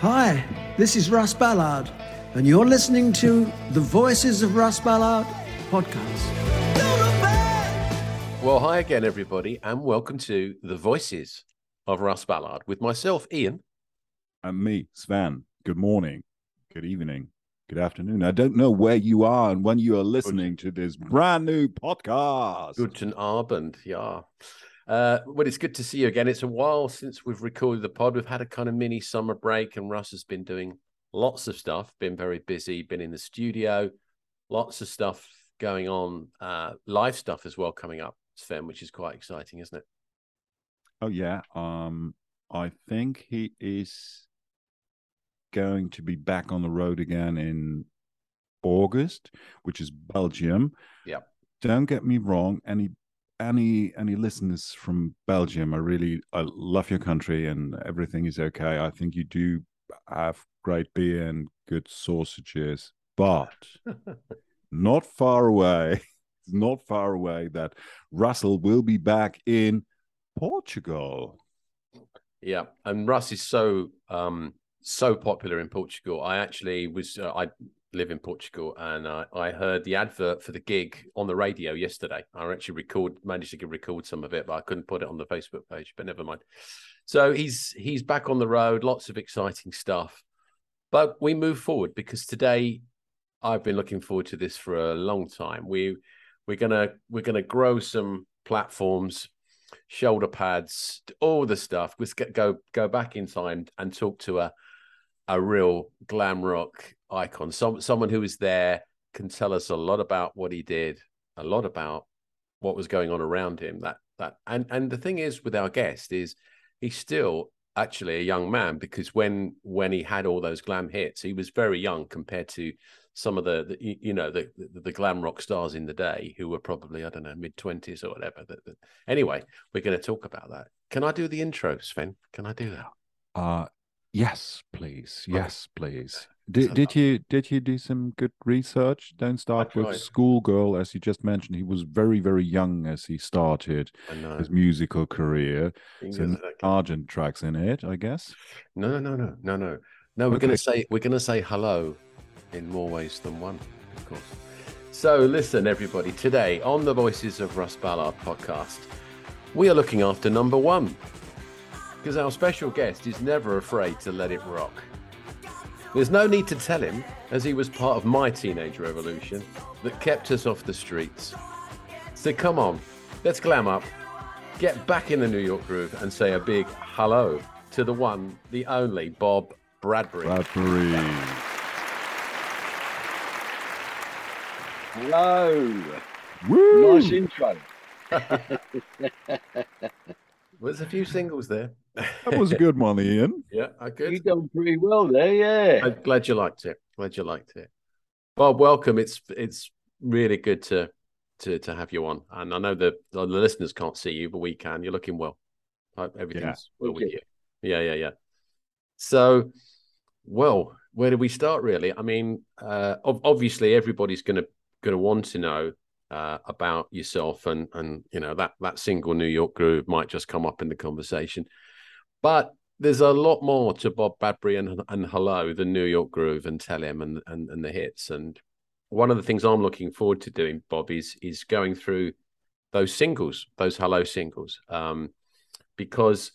Hi, this is Russ Ballard, and you're listening to the Voices of Russ Ballard podcast. Well, hi again, everybody, and welcome to the Voices of Russ Ballard with myself, Ian. And me, Sven. Good morning, good evening, good afternoon. I don't know where you are and when you are listening to this brand new podcast. Guten Abend, yeah. Uh, well, it's good to see you again. It's a while since we've recorded the pod. We've had a kind of mini summer break, and Russ has been doing lots of stuff, been very busy, been in the studio, lots of stuff going on, uh, live stuff as well coming up, Sven, which is quite exciting, isn't it? Oh yeah. Um, I think he is going to be back on the road again in August, which is Belgium. Yeah. Don't get me wrong. Any any any listeners from Belgium, I really I love your country and everything is okay. I think you do have great beer and good sausages, but not far away, not far away that Russell will be back in Portugal. Yeah, and Russ is so um so popular in Portugal. I actually was uh, I live in Portugal, and I, I heard the advert for the gig on the radio yesterday. I actually record managed to record some of it, but I couldn't put it on the Facebook page. But never mind. So he's he's back on the road. Lots of exciting stuff. But we move forward because today I've been looking forward to this for a long time. We we're gonna we're gonna grow some platforms, shoulder pads, all the stuff. Let's get, go go back in time and talk to a a real glam rock icon. Some someone who was there can tell us a lot about what he did, a lot about what was going on around him. That that and and the thing is with our guest is he's still actually a young man because when when he had all those glam hits, he was very young compared to some of the, the you know the, the, the glam rock stars in the day who were probably I don't know mid twenties or whatever. Anyway, we're going to talk about that. Can I do the intro, Sven? Can I do that? Uh yes, please. Yes, please. Did, did you did you do some good research? Don't start with schoolgirl, as you just mentioned. He was very very young as he started his musical career. Some Argent tracks in it, I guess. No, no, no, no, no, no. We're okay. gonna say we're gonna say hello in more ways than one, of course. So listen, everybody. Today on the Voices of Russ Ballard podcast, we are looking after number one because our special guest is never afraid to let it rock. There's no need to tell him, as he was part of my teenage revolution that kept us off the streets. So come on, let's glam up, get back in the New York groove, and say a big hello to the one, the only Bob Bradbury. Bradbury. Hello. Woo. Nice intro. There's a few singles there. That was a good one, Ian. yeah, I could. You done pretty well there, yeah. I'm glad you liked it. Glad you liked it. Well, welcome. It's it's really good to to to have you on. And I know that the listeners can't see you, but we can. You're looking well. Everything's yeah. well with you. Yeah, yeah, yeah. So, well, where do we start? Really, I mean, uh, obviously, everybody's going to going to want to know uh, about yourself and and you know that that single New York groove might just come up in the conversation, but there's a lot more to Bob Bradbury and and Hello than New York Groove and Tell Him and and, and the hits. And one of the things I'm looking forward to doing, Bob, is is going through those singles, those Hello singles, um, because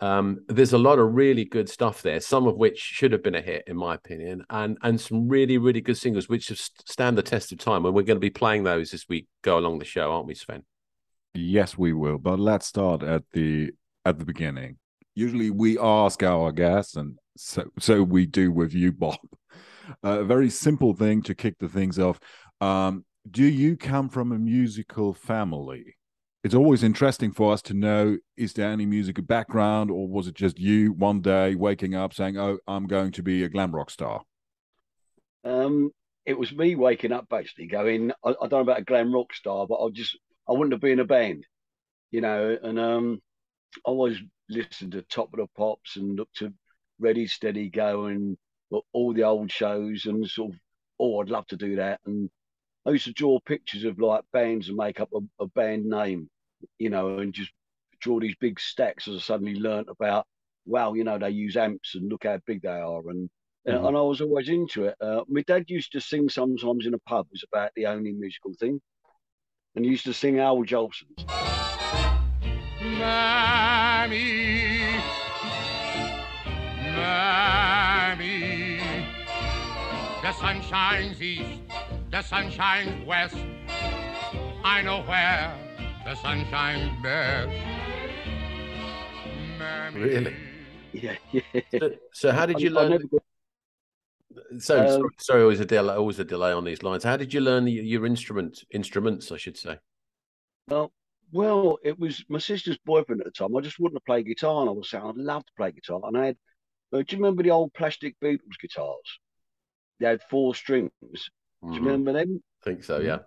um, there's a lot of really good stuff there, some of which should have been a hit, in my opinion, and and some really really good singles which have stand the test of time. And we're going to be playing those as we go along the show, aren't we, Sven? Yes, we will. But let's start at the at the beginning. Usually, we ask our guests, and so so we do with you, Bob. A very simple thing to kick the things off. Um, do you come from a musical family? it's always interesting for us to know is there any musical background or was it just you one day waking up saying oh i'm going to be a glam rock star um it was me waking up basically going i, I don't know about a glam rock star but i just i wouldn't have been in a band you know and um i always listened to top of the pops and looked to ready steady go and all the old shows and sort of oh i'd love to do that and I used to draw pictures of like bands and make up a, a band name, you know, and just draw these big stacks as I suddenly learnt about wow, you know, they use amps and look how big they are. And Mhm. and I was always into it. Uh, my dad used to sing sometimes in a pub. It was about the only musical thing. And he used to sing Al Jolson's. Mammy, Mammy, the sun shines east, the sun shines west. I know where the sun shines best. Mammy. Really? Yeah, yeah. So, so how did you I- I learn? never So Um, sorry, sorry, always a delay. Always a delay on these lines. How did you learn your, your instrument instruments? I should say. Well, well, it was my sister's boyfriend at the time. I just wanted to play guitar, and I was saying I'd love to play guitar. And I had, uh, do you remember the old plastic Beatles guitars? They had four strings. Do Mhm. you remember them? I think so. Yeah.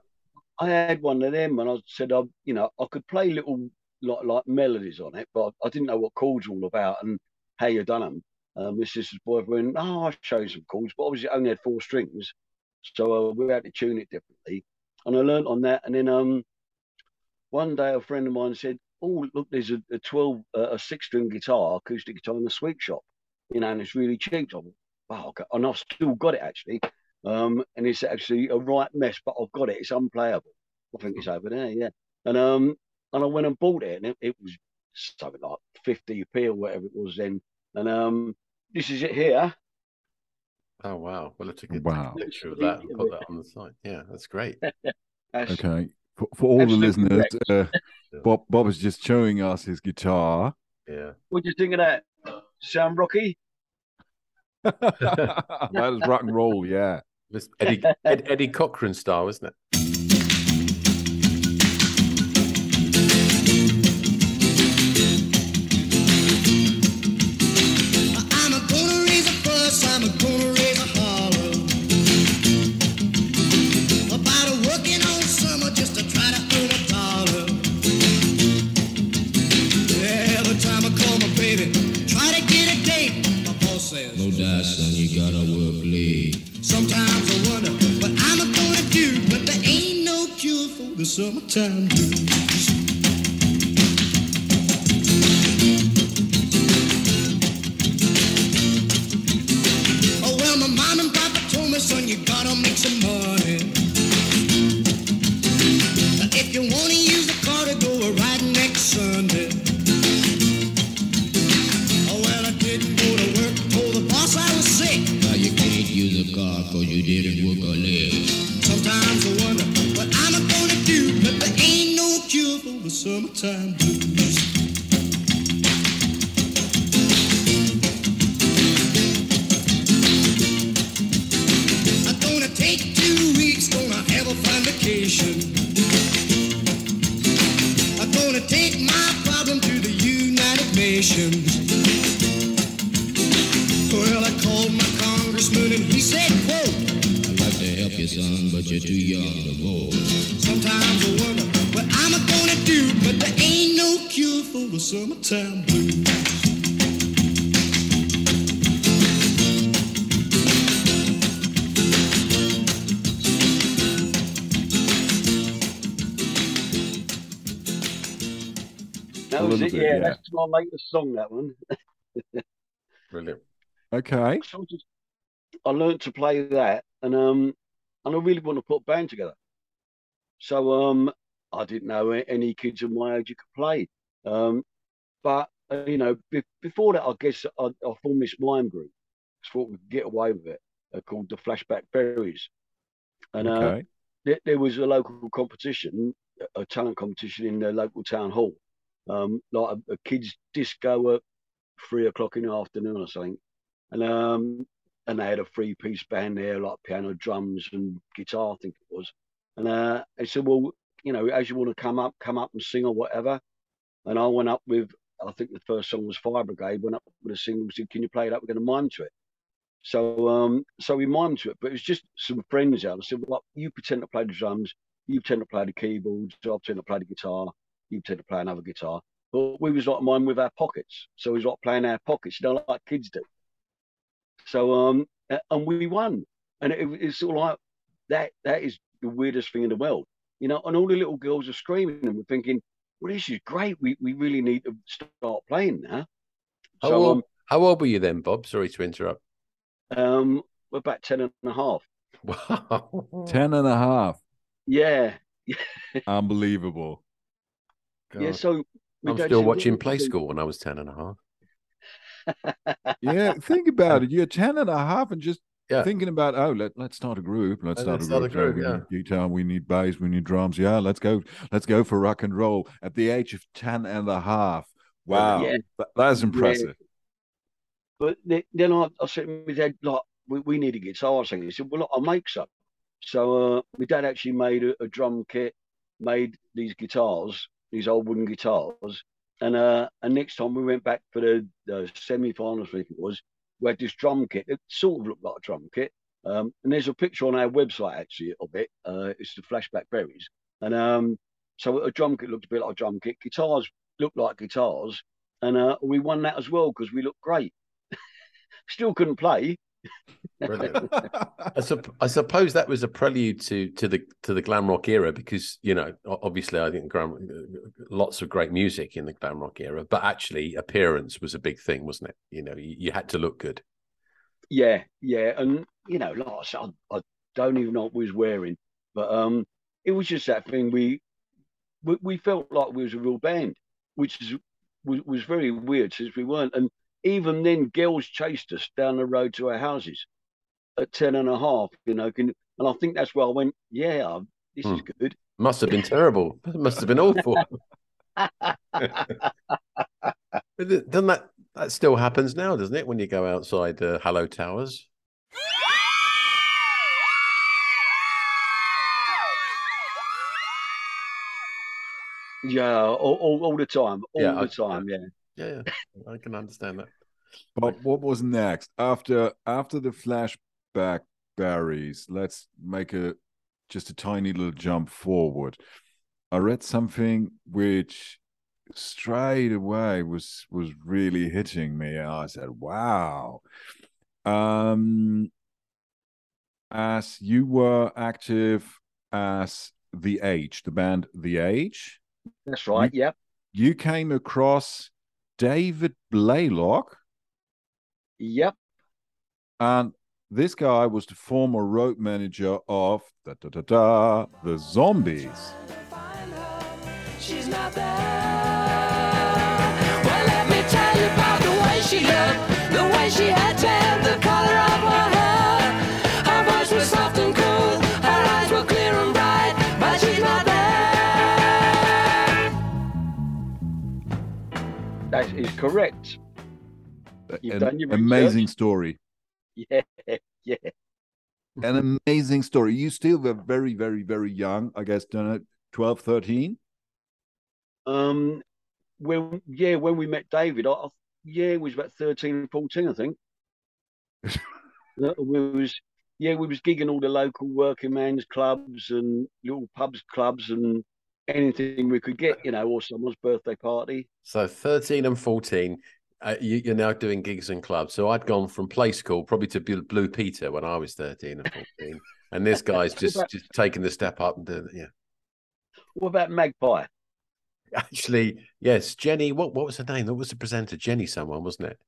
I had one of them, and I said, I, you know, I could play little like like melodies on it, but I didn't know what chords were all about and how you done them. Um, my sister's boyfriend, oh, I'll show some chords, but obviously it only had four strings, so uh, we had to tune it differently. And I learned on that, and then um, one day a friend of mine said, "Oh, look, there's a, a twelve, uh, a six-string guitar, acoustic guitar in the sweet shop, you know, and it's really cheap." I went, wow, okay. and I've still got it actually. Um, and it's actually a right mess, but I've got it. It's unplayable. I think it's over there, yeah. And um, and I went and bought it, and it, it was something like fifty p or whatever it was then. And um, this is it here. Oh wow. Well, let's take a Wow. picture of that and put that on the site. Yeah, that's great. That's, Okay. For, for all the listeners, uh, Bob Bob is just showing us his guitar. Yeah. What do you think of that? Sound rocky? that is rock and roll, yeah. This Eddie Ed, Eddie Cochran style, isn't it? Summertime blues. Son, you're too young to vote. Sometimes I wonder what I'm gonna do, but there ain't no cure for the summertime blues. That was it. bit, yeah, yeah. that's my latest song. That one. Brilliant. Okay. So I just- I learned to play that, and um, and I really want to put a band together. So um, I didn't know any kids of my age who could play. Um, but uh, you know, be- before that, I guess I, I formed this mime group. Just thought we could get away with it. Uh, called the Flashback Berries, and uh, Okay. there, there was a local competition, a a talent competition in the local town hall, um, like a, a kids disco at three o'clock in the afternoon or something, and um, and they had a three piece band there, like piano, drums, and guitar, I think it was, and uh, they said, well, you know, as you want to come up, come up and sing or whatever, and I went up with, I think the first song was Fire Brigade, went up with a single, said, can you play up? We're going to mime to it. So um, so we mimed to it, but it was just some friends out. I said, well, you pretend to play the drums, you pretend to play the keyboards, I pretend to play the guitar, you pretend to play another guitar. But we was like mime with our pockets. So we was like playing our pockets, you know, like kids do. So um and we won. And it, it's sort of like that that is the weirdest thing in the world. You know, and all the little girls are screaming and we're thinking, well, this is great. We we really need to start playing now. How, So, old, how old were you then, Bob? Sorry to interrupt. Um, we're about 10 and a half. Wow. Ten and a half. Yeah. Unbelievable. Yeah. So my I'm still watching Play School when I was 10 and a half. Think?" Yeah, think about it. You're 10 and a half and just Yeah. thinking about, oh, let, let's start a group. Let's start let's a start a group. So group, we yeah. need guitar, we need bass, we need drums. Yeah, let's go. Let's go for rock and roll at the age of 10 and a half. Wow. Yeah. That- that's impressive. But then, I, I said to my dad, like, we, we need a guitar singer. He said, well, look, I'll make some. So uh, my dad actually made a, a drum kit, made these guitars, these old wooden guitars. And uh, and next time we went back for the, the semi-finals, I think it was, we had this drum kit. It sort of looked like a drum kit. Um, and there's a picture on our website actually of it. Uh, it's the Flashback Berries. And um, so a drum kit looked a bit like a drum kit. Guitars looked like guitars. And uh, we won that as well because we looked great. Still couldn't play. Brilliant. I, sup- I suppose that was a prelude to to the to the glam rock era because you know obviously I think glam, lots of great music in the glam rock era, but actually appearance was a big thing, wasn't it? You know, you, you had to look good. Yeah, yeah, and you know, like I said, I, I don't even know what we was wearing, but um, it was just that thing. We we, we felt like we was a real band, which is was, was very weird since we weren't. And even then, girls chased us down the road to our houses at 10 and a half, you know. Can, and I think that's where I went, yeah, this is good. Must have been terrible. It Must have been awful. Doesn't that that still happens now, doesn't it? When you go outside uh, Hello Towers. yeah, all, all, all the time, all Yeah, the I- time, yeah. Yeah, yeah, I can understand that. But what was next after after the flashback berries? Let's make a just a tiny little jump forward. I read something which straight away was was really hitting me. And I said, "Wow!" Um, as you were active as the Age, the band The Age, That's right, yeah. you came across David Blaylock. Yep. And this guy was the former road manager of da, da, da, da, the Zombies. She's not there. Well, let me tell you about the way she looked, the way she had tan, the color of her hair. Her voice was soft and cool, her eyes were clear and bright, but she's not there. That is correct. You've An done your amazing story. Yeah, yeah. An amazing story. You still were very, very, very young. I guess, don't know, 12, 13? Um, when yeah, when we met David, I, I yeah, it was about 13, 14, I think. We was yeah, we was gigging all the local working men's clubs and little pubs clubs and anything we could get, you know, or someone's birthday party. So 13 and 14, uh, you, you're now doing gigs and clubs. So I'd gone from play school probably to Blue Peter when I was 13 and 14. and this guy's just, about- just taking the step up and doing it. Yeah. What about Magpie? Actually, yes, Jenny, what, what was her name? That was the presenter, Jenny someone, wasn't it?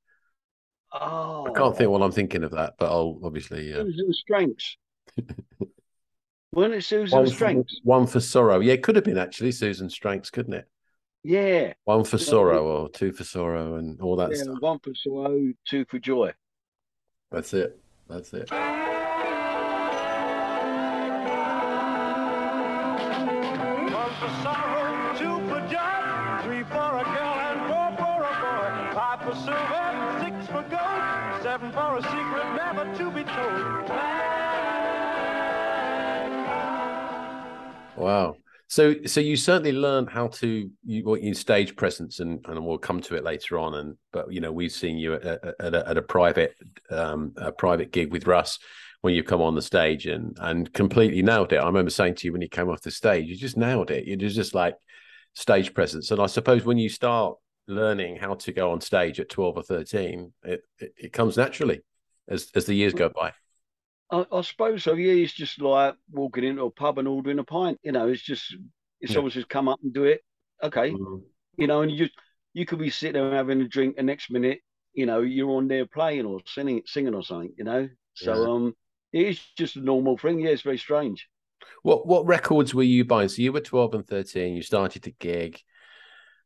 Oh, I can't think while I'm thinking of that, but I'll obviously. Uh, Susan Stranks. Weren't it Susan one, for, one for sorrow. Yeah, it could have been actually Susan Stranks, couldn't it? Yeah. One for sorrow or two for sorrow and all that yeah stuff. one for sorrow, two for joy. That's it. That's it. One for sorrow, two for joy, three for a girl and four for a boy, five for silver, six for gold, seven for a secret never to be told. Wow. So, so you certainly learned how to you, what you stage presence, and and we'll come to it later on. And but you know, we've seen you at, at, a, at a private um, a private gig with Russ when you come on the stage and and completely nailed it. I remember saying to you when you came off the stage, you just nailed it. You're just like stage presence. And I suppose when you start learning how to go on stage at twelve or thirteen, it it, it comes naturally as as the years go by. I, I suppose so. Yeah, it's just like walking into a pub and ordering a pint. You know, it's just it's Yeah. someone's just come up and do it, okay. Mm. You know, and you just you could be sitting there having a drink, and next minute you know, you're on there playing or singing, singing or something, you know. So Yeah. um, it is just a normal thing. Yeah, it's very strange. What what records were you buying? So you were twelve and thirteen. You started to gig.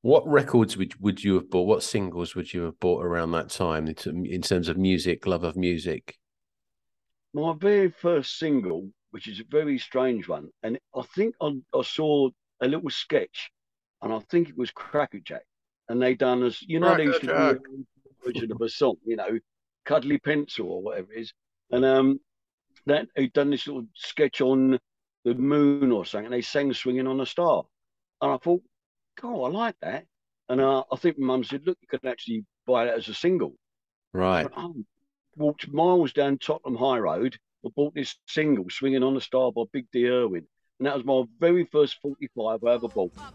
What records would would you have bought? What singles would you have bought around that time in, in terms of music, love of music? My very first single, which is a very strange one, and I think I, I saw a little sketch, and I think it was Crackerjack, and they done as you know they used to do version of a song, you know, Cuddly Pencil or whatever it is, and um, that they done this little sketch on the moon or something, and they sang "Swinging on a Star," and I thought, God, I like that, and uh, I think my mum said, look, you can actually buy that as a single. Right. But, oh, walked miles down Tottenham High Road. I bought this single, Swinging on the Star by Big Dee Irwin. And that was my very first 45 I ever bought. A a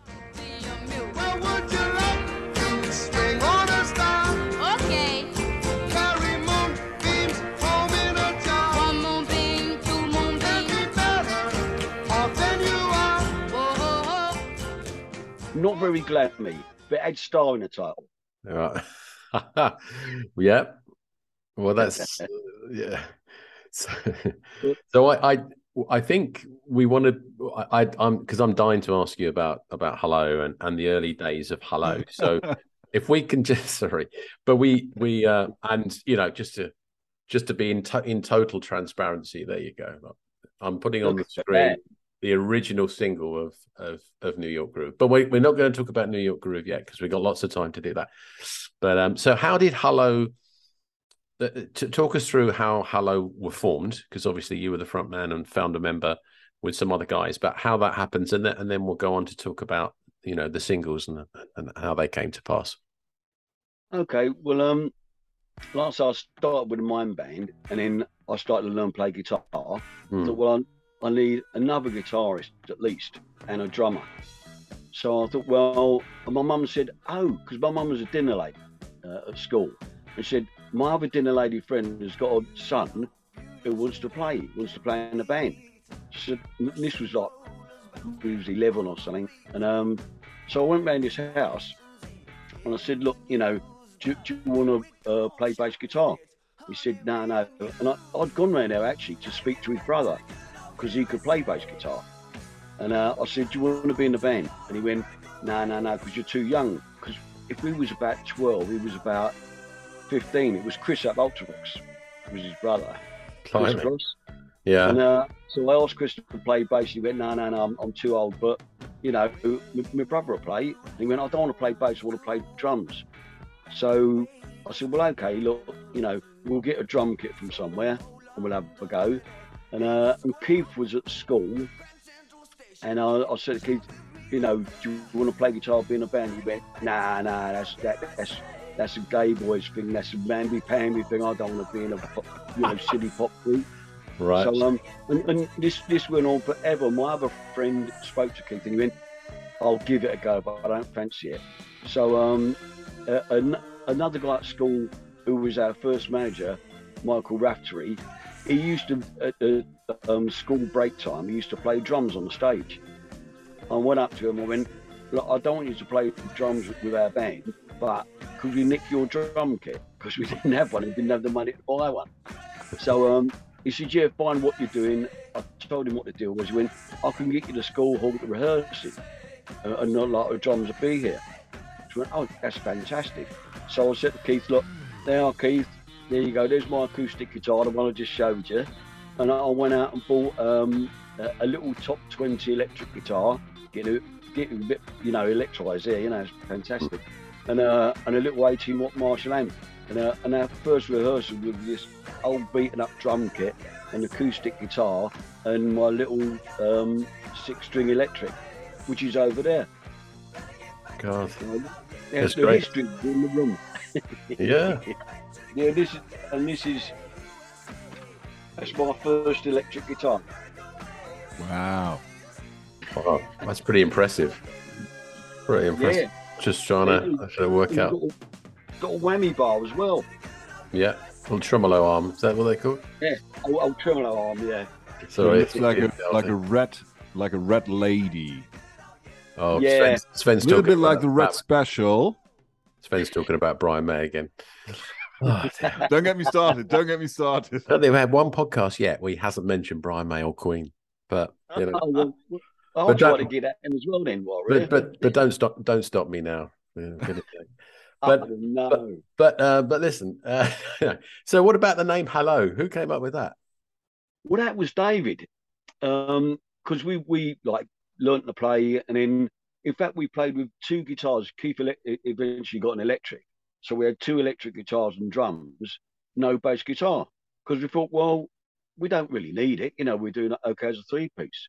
And. Not very glammy, but it had star in the title. Right. yeah. Well, that's yeah. So, so I, I I think we want to. I, I I'm because I'm dying to ask you about about hello and and the early days of hello. So if we can just sorry, but we we uh and you know just to just to be in to, in total transparency. There you go. I'm putting on the screen the original single of of of New York Groove. But we, we're not going to talk about New York Groove yet because we've got lots of time to do that. But um, so how did Hello? Uh, To talk us through how Hello were formed, because obviously you were the front man and founder member with some other guys, but how that happens, and then and then we'll go on to talk about you know the singles and and how they came to pass. Okay, well, um, last I started with a mime band, and then I started to learn play guitar. Hmm. thought, well, I, I need another guitarist at least and a drummer. So I thought, well, and my mum said, oh, because my mum was a dinner lady uh, at school, and she said, my other dinner lady friend has got a son who wants to play, wants to play in a band. And this was like, he was 11 or something. And um, so I went round his house and I said, look, you know, do, do you want to uh, play bass guitar? He said, no, no. And I, I'd gone round there actually to speak to his brother because he could play bass guitar. And uh, I said, do you want to be in the band? And he went, no, no, no, because you're too young. Because if we was about 12, he was about 15. It was Chris up Ultravox, was his brother. Chris. Yeah, And uh, so I asked Chris to play bass. He went, no, no, no, I'm, I'm too old. But, you know, my, my brother will play. And he went, I don't want to play bass, I want to play drums. So I said, well, okay, look, you know, we'll get a drum kit from somewhere and we'll have a go. And, uh, and Keith was at school. And I, I said to Keith, you know, do you want to play guitar, be in a band? He went, nah, nah, that's, that, that's, that's a gay boys thing. That's a mamby-pamby thing. I don't want to be in a, pop- you know, silly pop group. right. So um, and, and this this went on forever. My other friend spoke to Keith and he went, "I'll give it a go, but I don't fancy it." So um, uh, an, another guy at school who was our first manager, Michael Raftery, he used to at the um, school break time. He used to play drums on the stage. I went up to him. And I went, "Look, I don't want you to play drums with our band, but could we nick your drum kit? Because we didn't have one and didn't have the money to buy one." So um, he said, Yeah, fine, what you're doing. I told him what the deal was. He went, I can get you to school hall to rehearse it. And, and not like the drums will be here. So went, Oh, that's fantastic. So I said to Keith, Look, there are Keith. There you go. There's my acoustic guitar, the one I just showed you. And I went out and bought um, a, a little top 20 electric guitar. Get it, get a bit, you know, electrised there. You know, it's fantastic. And, uh, and a little 18 watt Marshall amp. And, uh, and our first rehearsal with this old beaten up drum kit, an acoustic guitar, and my little um, six string electric, which is over there. God. Yeah, That's the great. history in the room. Yeah. Yeah, this is and this is that's my first electric guitar. Wow. Wow, that's pretty impressive. Pretty impressive. Yeah, Just trying to, I should work out. got a, got a whammy bar as well. Yeah, little tremolo arm. Is that what they call? Yeah, old, old tremolo arm. Yeah, Sorry, it's like a like a red like a red lady. oh, Yeah. Sven's, Sven's A little bit like the red special. Sven's talking about Brian May again. Oh. Don't get me started. Don't get me started. I don't think we've had one podcast yet where he hasn't mentioned Brian May or Queen. But you know, Oh, well, I'll But try to get at him as well then, Warrior. but but but don't stop don't stop me now. Yeah, I'm gonna say. oh, but- no. But uh, but listen. Uh, so what about the name Hello? Who came up with that? Well, that was David, because we we like learnt to play, and then in fact we played with two guitars. Keith ele- eventually got an electric, so we had two electric guitars and drums, no bass guitar, because we thought, well, we don't really need it, you know, we're doing okay as a three piece.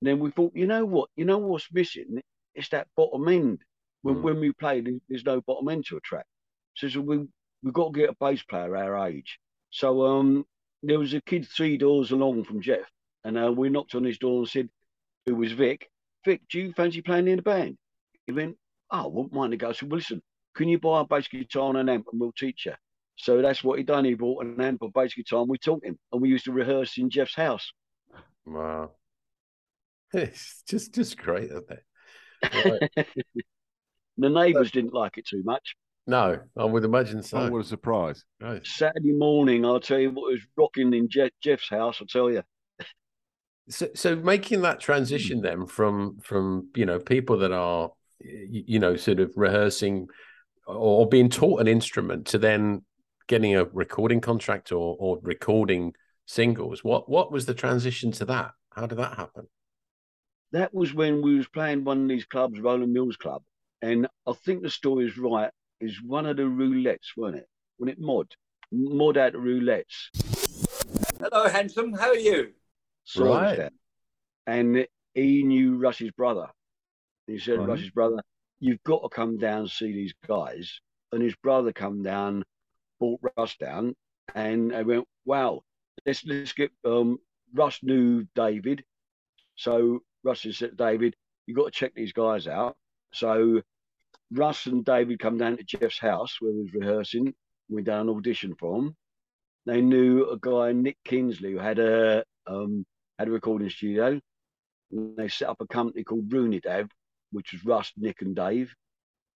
And then we thought, you know what, you know what's missing? It's that bottom end. When Mm. when we play, there's no bottom end to a track. So, so we we've got to get a bass player our age. So um, there was a kid three doors along from Jeff, and uh, we knocked on his door and said, "It was Vic. Vic, do you fancy playing in a band?" He went, "Oh, I wouldn't mind to go." I said, "Well, listen, can you buy a bass guitar and an amp, and we'll teach you." So that's what he done. He bought an amp, a bass guitar, and we taught him, and we used to rehearse in Jeff's house. Wow. It's just just great, isn't it? Right. The neighbours didn't like it too much. No, I would imagine so. Oh, what a surprise. Right. Saturday morning, I'll tell you what was rocking in Jeff, Jeff's house. I'll tell you. So, so making that transition hmm. then from from you know people that are you know sort of rehearsing or being taught an instrument to then getting a recording contract or or recording singles. What what was the transition to that? How did that happen? That was when we was playing one of these clubs, Roland Mills Club, and I think the story is right. Is one of the roulettes, wasn't it? When it mod, mod out the roulettes. Hello, handsome. How are you? So Right. And he knew Russ's brother. He said, Right. Russ's brother, you've got to come down and see these guys. And his brother come down, brought Russ down, and they went, wow, let's let's get um Russ knew David. So Russ has said, David, you've got to check these guys out. So Russ and David come down to Jeff's house where he was rehearsing. We done an audition for him. They knew a guy, Nick Kinsley, who had a um, had a recording studio. And they set up a company called Runidav, which was Russ, Nick, and Dave.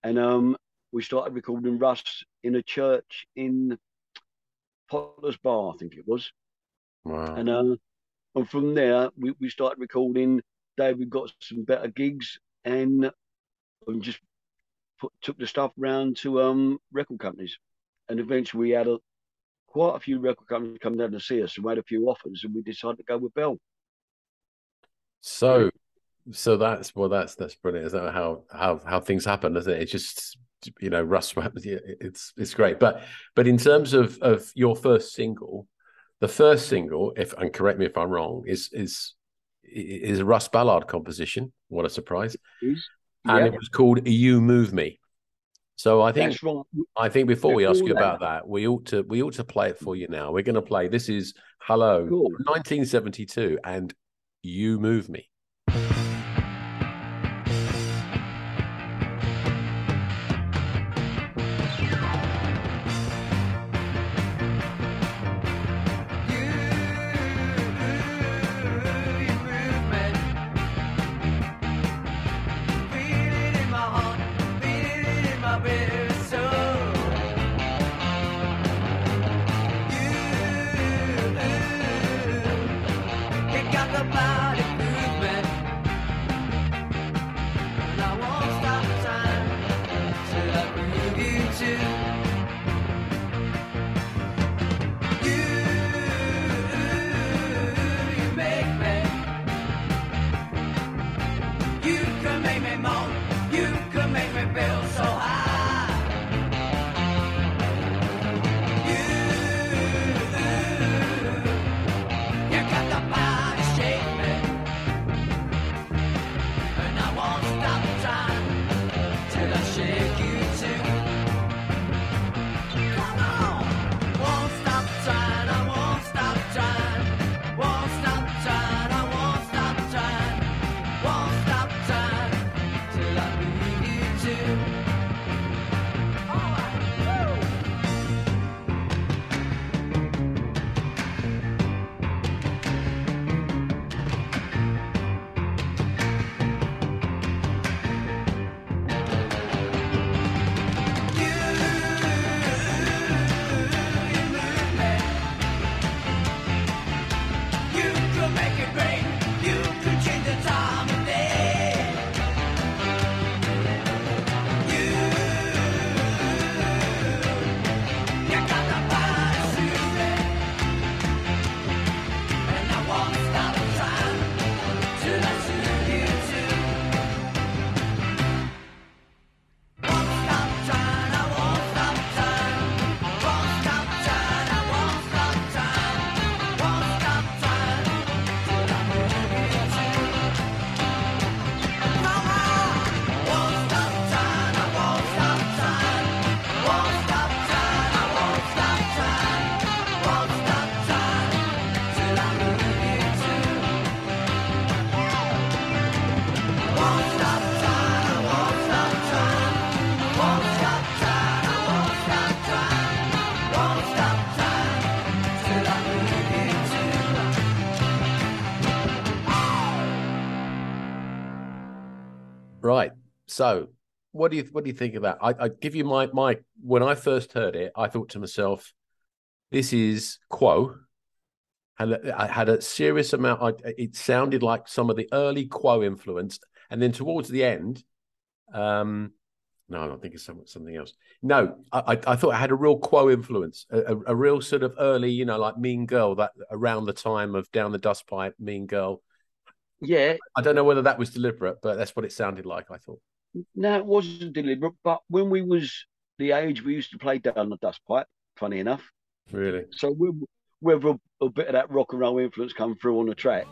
And um, we started recording Russ in a church in Potter's Bar, I think it was. Wow. And uh, and from there, we, we started recording. David got some better gigs and, and just put, took the stuff round to um record companies. And eventually, we had a quite a few record companies come down to see us and we had a few offers, and we decided to go with Bell. So so that's well that's that's brilliant. Is that how how how things happen, isn't it? It's just you know, Russ it's it's great. But but in terms of of your first single, the first single, if and correct me if I'm wrong, is is is a Russ Ballard composition. What a surprise. Is- And it was called You Move Me. So I think I think before we ask you about that, we ought to we ought to play it for you now. We're going to play. This is Hello, Cool. 1972, and You Move Me. Right. So, what do you what do you think of that? I, I give you my my when I first heard it, I thought to myself, this is Quo. And I had a serious amount. I, it sounded like some of the early Quo influence, and then towards the end, um, no, I don't think it's some, something else. No, I, I I thought it had a real Quo influence, a, a real sort of early, you know, like Mean Girl, that around the time of Down the Dust Pipe, Mean Girl. Yeah, I don't know whether that was deliberate, but that's what it sounded like. I thought. no, it wasn't deliberate. But when we was the age we used to play down the dust pipe, funny enough. Really? So we- whether a, a bit of that rock and roll influence come through on the track.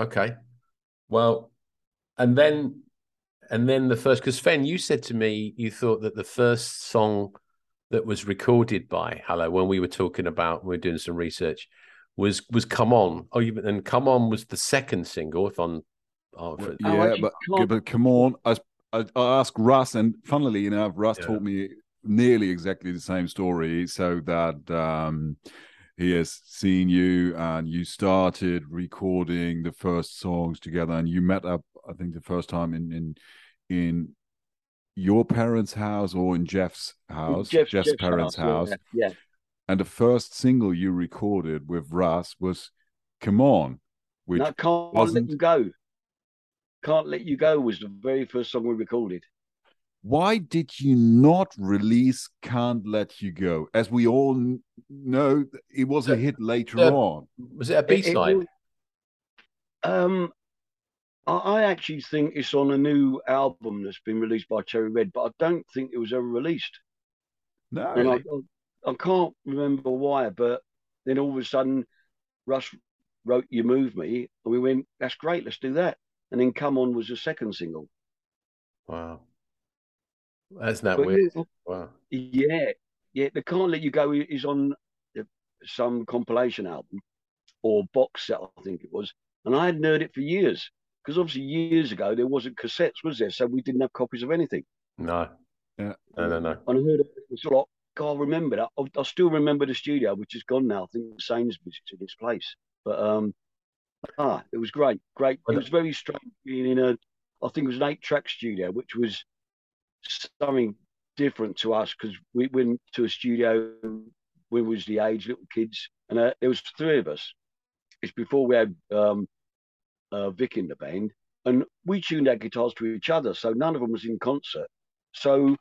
Okay. Well, and then, and then the first, because Sven, you said to me you thought that the first song that was recorded by Hello when we were talking about we were doing some research was was Come On. Oh, you and Come On was the second single. If I'm, oh, if it- Oh, yeah, but can't- but come on, I, I, I asked Russ, and funnily enough, Russ Yeah. told me nearly exactly the same story. So that um, he has seen you, and you started recording the first songs together, and you met up. I think the first time in in in your parents' house or in Jeff's house, Jeff's, Jeff's, parents' house. Yeah, yeah. And the first single you recorded with Russ was "Come On," which no, can't wasn't- let you go. Can't let you go was the very first song we recorded. Why did you not release Can't Let You Go? As we all know, it was a hit later Yeah. on. was it a B It- it side? Um, I, I actually think it's on a new album that's been released by Cherry Red, but I don't think it was ever released. No, And I, I, I can't remember why, but then all of a sudden, Russ wrote "You Move Me," and we went, "That's great, let's do that." And then "Come On" was the second single. Wow. That's not But weird. yeah, Wow. Yeah, yeah. The "Can't Let You Go" is on uh, some compilation album or box set, I think it was, and I hadn't heard it for years because obviously years ago there wasn't cassettes, was there? So we didn't have copies of anything. No. Yeah. No, no, no. And I heard it, it was like, God, I remember that. I, I still remember the studio, which is gone now. I think Sainsbury's in its place. But um, ah, it was great, great. It was very strange being in a, I think it was an eight-track studio, which was something different to us because we went to a studio when we was the age, little kids, and uh, there was three of us. It's before we had um, uh, Vic in the band, and we tuned our guitars to each other, so none of them was in concert. So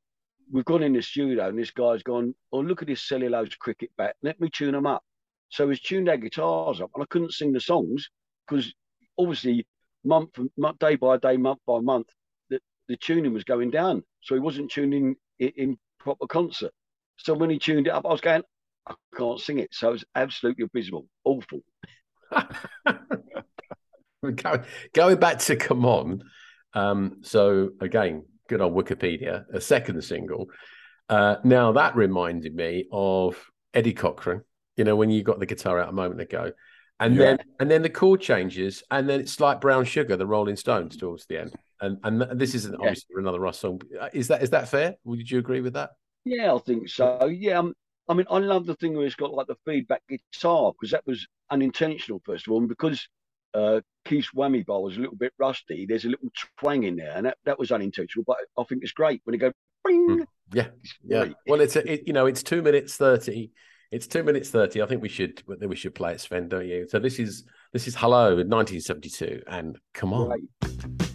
we've gone in the studio and this guy's gone, oh, look at this cellulose cricket bat. Let me tune them up. So he's tuned our guitars up and I couldn't sing the songs because obviously month, month, day by day, month by month, the, tuning was going down. So he wasn't tuning it in proper concert. So when he tuned it up, I was going, I can't sing it. So it was absolutely abysmal, awful. Going back to Come On. Um, so again, good on Wikipedia, a second single. Uh, now that reminded me of Eddie Cochran. You know, when you got the guitar out a moment ago, and Yeah. then and then the chord changes, and then it's like Brown Sugar, the Rolling Stones, towards the end. And and this isn't Yeah. obviously another Russ song. Uh, Is that is that fair? Would you agree with that? Yeah, I think so. Yeah, um, I mean, I love the thing where it's got like the feedback guitar because that was unintentional, first of all, and because uh, Keith's whammy bar was a little bit rusty. There's a little twang in there, and that, that was unintentional. But I think it's great when it goes. Bing, Yeah, yeah. Well, it's a, it, you know, it's two minutes thirty. It's two minutes thirty. I think we should we should play it, Sven, don't you? So this is this is Hello in 1972, and come on. Great.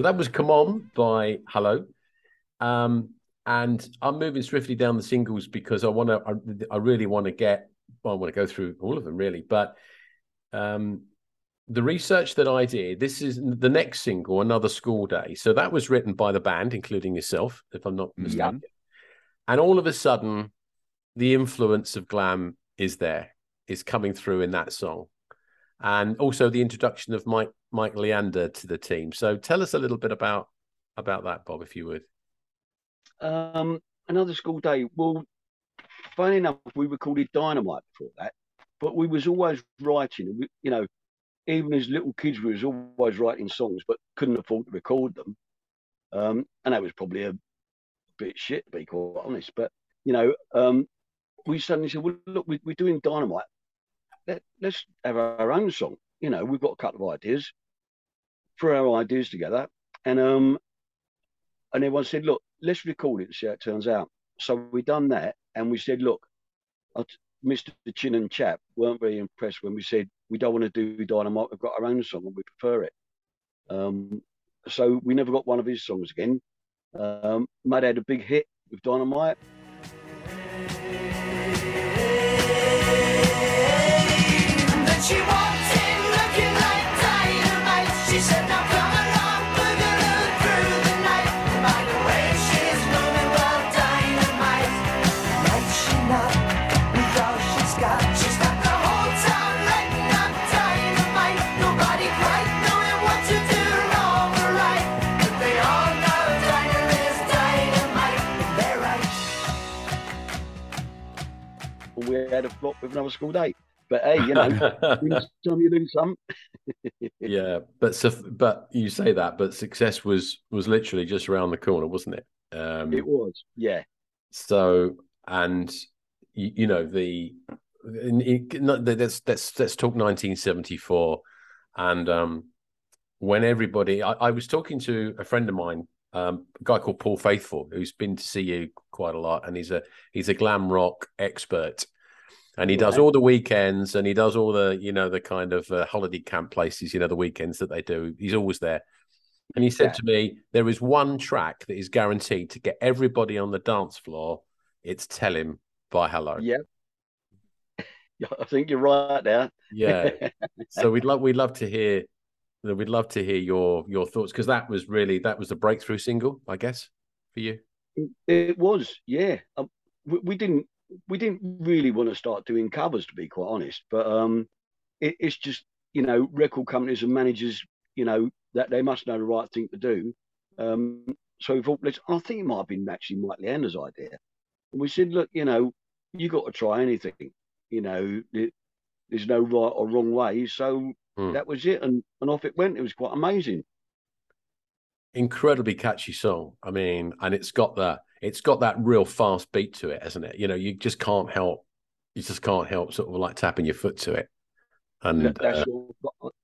So that was "Come On" by Hello, um, and I'm moving swiftly down the singles because I want to. I, I really want to get. Well, I want to go through all of them really, but um, the research that I did. This is the next single, "Another School Day." So that was written by the band, including yourself, if I'm not mistaken. And all of a sudden, the influence of glam is there, is coming through in that song, and also the introduction of Mike Mike Leander to the team. So tell us a little bit about about that, Bob, if you would. Um, another school day. Well, funny enough, we recorded Dynamite before that, but we was always writing. You know, even as little kids, we was always writing songs, but couldn't afford to record them. Um, and that was probably a bit shit, to be quite honest. But you know, um, we suddenly said, "Well, look, we, we're doing Dynamite. Let, let's have our own song." You know, we've got a couple of ideas. Threw our ideas together, and um, and everyone said, "Look, let's record it and see how it turns out." So we done that, and we said, "Look, Mr. Chinn and Chap weren't very impressed when we said we don't want to do Dynamite. We've got our own song and we prefer it." Um, so we never got one of his songs again. Um, Mud had a big hit with Dynamite. And we had a flop with another school day. But hey, you know, win some, you lose some. yeah, but so, but you say that, but success was was literally just around the corner, wasn't it? Um, It was, yeah. So, and you, you know the, not- let's let's let's talk 1974, and um, when everybody, I, I was talking to a friend of mine, um, a guy called Paul Faithful, who's been to see you quite a lot, and he's a he's a glam rock expert. And he does all the weekends, and he does all the, you know, the kind of uh, holiday camp places, you know, the weekends that they do. He's always there. And he said Yeah. to me, there is one track that is guaranteed to get everybody on the dance floor. It's Tell Him by Hello. Yeah. Yeah, I think you're right there. Yeah. so we'd love we'd love to hear we'd love to hear your your thoughts because that was really that was the breakthrough single, I guess, for you. It was, yeah. Um, we, we didn't we didn't really want to start doing covers, to be quite honest. But um, it, it's just you know record companies and managers, you know that they must know the right thing to do. Um, so we thought, let's. I think it might have been actually Mike Leander's idea. And we said, look, you know, you got to try anything. You know, it, there's no right or wrong way. So Hmm. that was it, and and off it went. It was quite amazing. Incredibly catchy song. I mean, and it's got that it's got that real fast beat to it, hasn't it? You know, you just can't help you just can't help sort of like tapping your foot to it. And That- that's uh, all.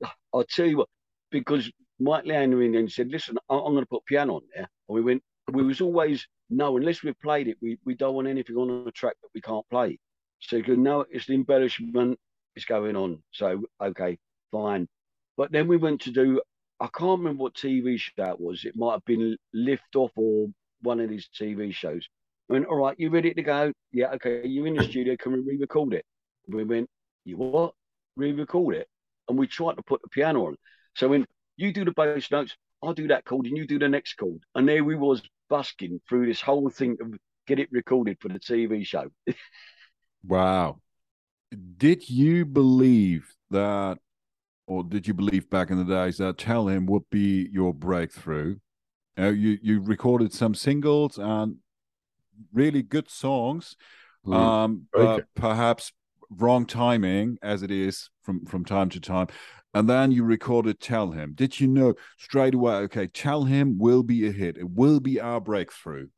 I- I'll tell you what, because Mike Leander in then said, "Listen, I'm going to put piano on there." And we went. We was always no, unless we've played it, we we don't want anything on a track that we can't play. So you know it's an embellishment. It's going on. So okay, fine. But then we went to do. I can't remember what TV show it was. It might have been Lift Off or one of these TV shows. I went, all right, you ready to go? Yeah, okay. You're in the studio. Can we re-record it? We went, you what? Re-record it? And we tried to put the piano on. So when you do the bass notes, I'll do that chord, and you do the next chord. And there we was busking through this whole thing to get it recorded for the TV show. Wow. Did you believe that, or did you believe back in the days that Tell Him would be your breakthrough? Uh, you you recorded some singles and really good songs, Mm, um, good. perhaps wrong timing as it is from from time to time. And then you recorded Tell Him. Did you know straight away? Okay, Tell Him will be a hit. It will be our breakthrough.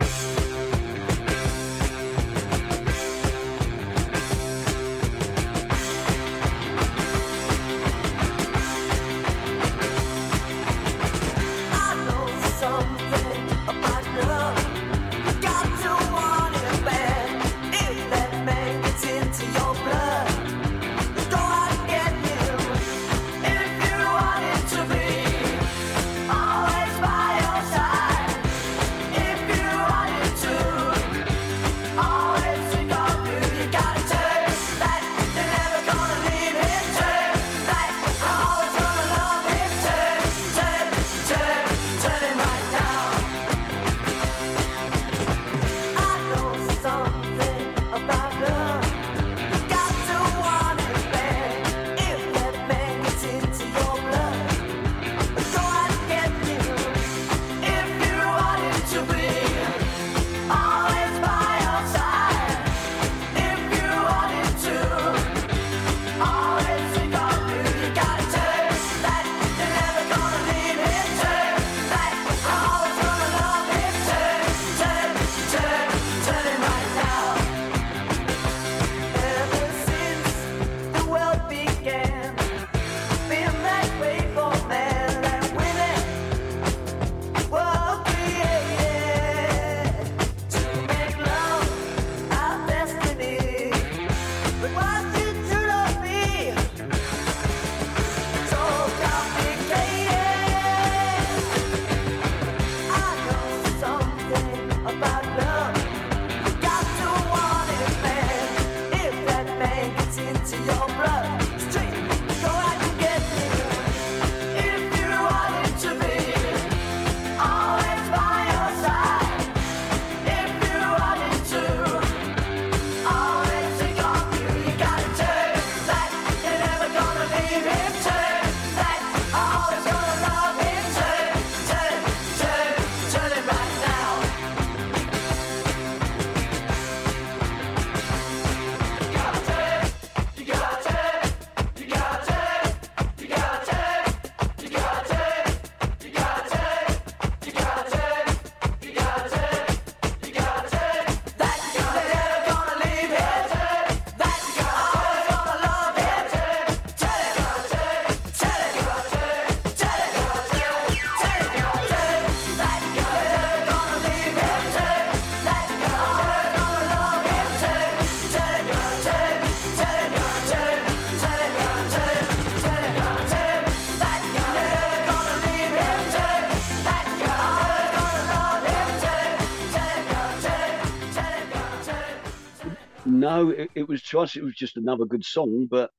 It, was to us. It was just another good song, but,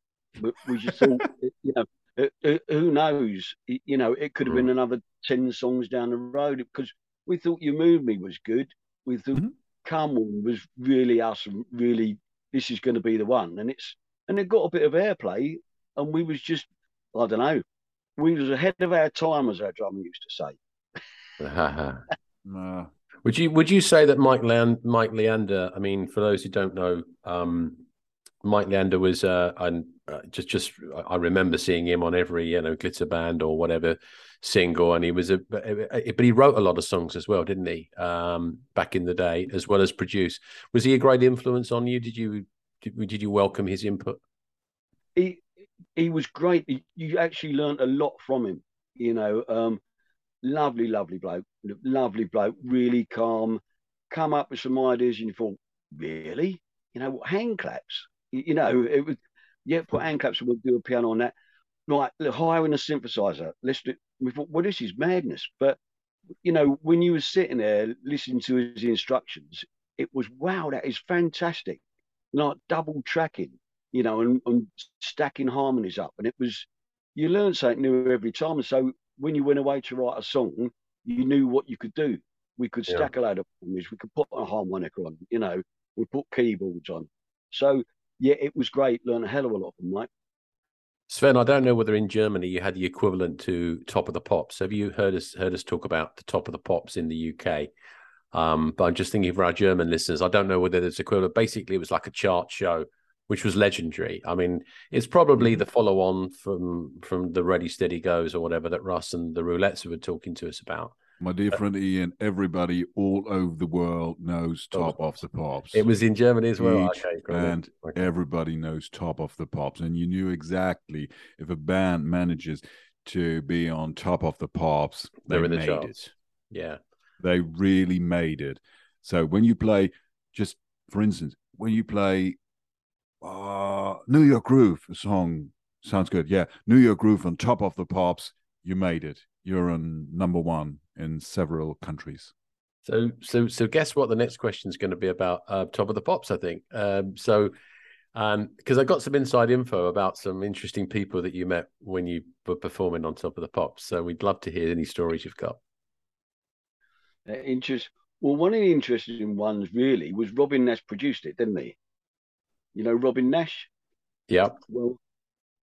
but we just thought, you know, uh, uh, who knows? You know, it could have been another ten songs down the road because we thought "You Move Me" was good. We thought "Come On" was really us, and really this is going to be the one. And it's and it got a bit of airplay, and we was just, I don't know, we was ahead of our time, as our drummer used to say. Uh, Would you would you say that Mike Leand- Mike Leander? I mean, for those who don't know, um, Mike Leander was uh, and uh, just just I remember seeing him on every you know glitter band or whatever single, and he was a but but he wrote a lot of songs as well, didn't he? Um, back in the day, as well as produce. Was he a great influence on you? Did you did, you welcome his input? he he was great. You actually learnt a lot from him. You know, um, lovely, lovely bloke, lovely bloke, really calm. Come up with some ideas, and you thought, really? You know, hand claps? You, you know, it was yeah, put hand claps, and we'll do a piano on that. Right, hiring a synthesizer. Let's do. We thought, well, this is madness. But you know, when you were sitting there listening to his instructions, it was wow, that is fantastic. Like double tracking, you know, and, and stacking harmonies up. And it was, you learn something new every time. And so when you went away to write a song, you knew what you could do. We could Yeah. stack a load of harmonies. We could put a harmonica on, you know, we put keyboards on. So, yeah, it was great. Learn a hell of a lot from Mike. Sven, I don't know whether in Germany you had the equivalent to Top of the Pops. Have you heard us heard us talk about the Top of the Pops in the UK? Um, but I'm just thinking for our German listeners, I don't know whether there's equivalent. Basically, it was like a chart show, which was legendary. I mean, it's probably mm-hmm. the follow on from from the Ready Steady Goes or whatever that Russ and the Roulettes were talking to us about. my dear uh, friend Ian, everybody all over the world knows Top of the Pops. It was in Germany as well. Each Okay, and everybody knows Top of the Pops, and you knew exactly if a band manages to be on Top of the Pops, they They're in the charts. Yeah. They really made it. So when you play, just for instance, when you play uh, New York Groove, a song sounds good. Yeah, New York Groove on Top of the Pops, you made it. You're on number one in several countries. So, so, so, guess what? The next question is going to be about uh, Top of the Pops, I think. Um, so, um, because I got some inside info about some interesting people that you met when you were performing on Top of the Pops. So, we'd love to hear any stories you've got. Uh, interest. Well, one of the interesting ones really was Robin Nash produced it, didn't he? You know, Robin Nash. Yeah. Well,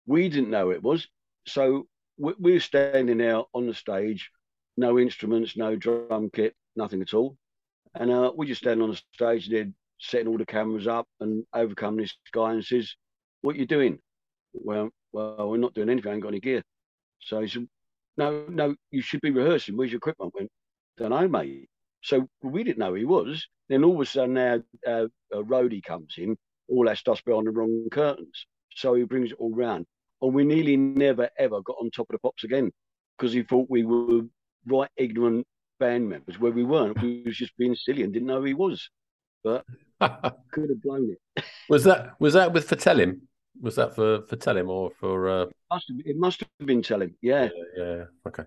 we didn't know it was. So we, we were standing there on the stage, no instruments, no drum kit, nothing at all. And uh, we just stand on the stage and they're setting all the cameras up, and overcome this guy and says, "What are you doing?" Well, well, we're not doing anything. I ain't got any gear. So he said, "No, no, you should be rehearsing. Where's your equipment?" I went, "Don't know, mate." So we didn't know he was. Then all of a sudden, our, our, our roadie comes in. All our stuff's behind the wrong curtains. So he brings it all round. And we nearly never, ever got on top of the pops again because he thought we were right ignorant band members where we weren't. We was just being silly and didn't know who he was. But could have blown it. Was that was that with for Tell Him? Was that for for Tell Him or for? Uh... Must have, it must have been telling. Yeah. yeah, yeah. Okay.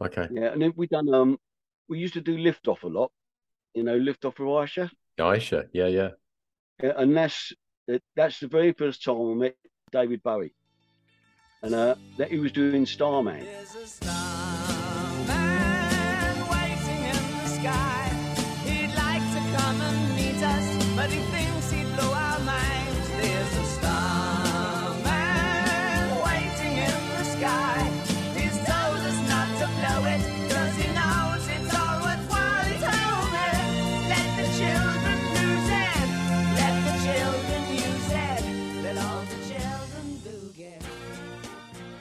Okay. Yeah. And then we done, um, we used to do lift off a lot, you know, lift off with Ayshea. Ayshea. Yeah, yeah. Yeah, and that's that's the very first time I met David Bowie, and uh, that he was doing Starman.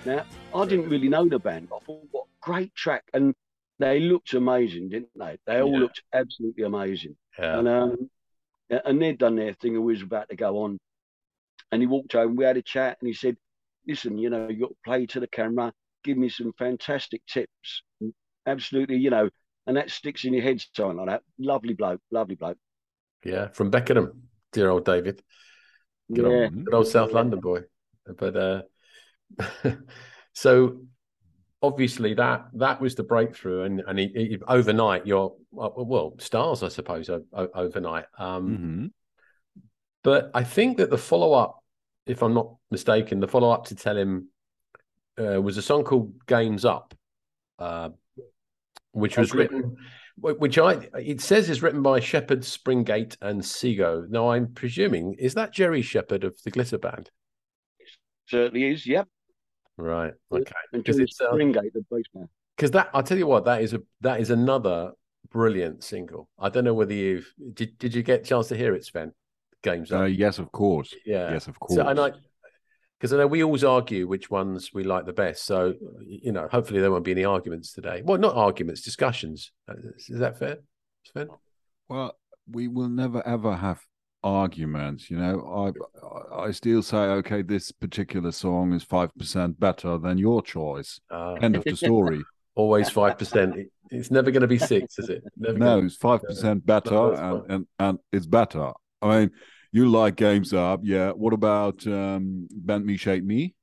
Now I didn't really know the band, but I thought, what great track, and they looked amazing, didn't they? They all Yeah. looked absolutely amazing. Yeah. And um, and they'd done their thing, and we was about to go on, and he walked over, and we had a chat, and he said, "Listen, you know, you got to play to the camera, give me some fantastic tips, absolutely, you know." And that sticks in your head, something like that. Lovely bloke, lovely bloke. Yeah, from Beckenham, dear old David. Good, Yeah. old, good old South London boy. But uh, so obviously that that was the breakthrough, and and he, he- overnight you're well, well stars, I suppose, o- o- overnight. Um, Mm-hmm. But I think that the follow up, if I'm not mistaken, the follow up to Tell Him uh, was a song called Games Up, uh, which was Okay. written, which I it says is written by Shepherd, Springate, and Sego. Now I'm presuming is that Gerry Shepherd of the Glitter Band, It Certainly is. Yep. Right? Okay, And because it's uh, Springate, the bass because that I'll tell you what that is a that is another brilliant single. I don't know whether you've did did you get a chance to hear it, Sven? Games Uh, yes, of course. yeah. Yes, of course. So, and I, because I know we always argue which ones we like the best. So, you know, hopefully there won't be any arguments today. Well, not arguments, discussions. Uh, Is that fair, Sven? Well, we will never ever have arguments. You know, I I still say, okay, this particular song is five percent better than your choice. Uh, End of the story. always five percent. It's never going to be six, is it? Never no, gonna- it's five percent better, No, and, and and it's better. I mean, you like games up, yeah. What about um, Bend Me, Shape Me?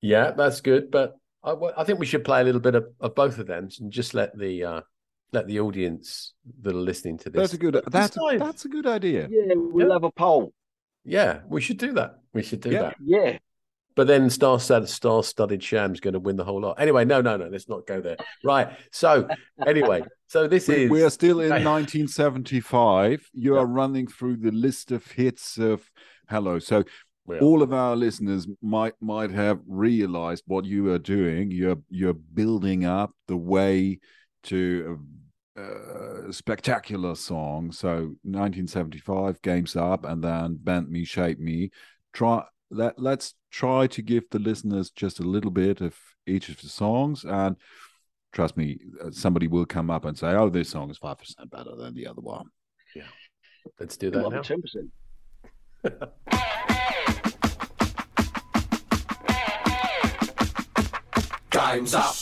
Yeah, that's good. But I, I think we should play a little bit of, of both of them and just let the uh, let the audience that are listening to this. That's a good. That's decide. that's a good idea. Yeah, we'll Yeah. have a poll. Yeah, we should do that. We should do Yeah. that. Yeah. But then Star Star Studded Sham's going to win the whole lot. Anyway, no, no, no. Let's not go there. Right. So anyway, so this We, is we are still in 1975. You Yeah. are running through the list of hits of Hello. So We all of our listeners might might have realized what you are doing. You're you're building up the way to a, a spectacular song. So 1975, Games Up, and then Bend Me, Shape Me. Try let let's try to give the listeners just a little bit of each of the songs and. Trust me, uh, somebody will come up and say, "Oh, this song is five percent better than the other one." Yeah, let's do that might now. ten percent. Time's up.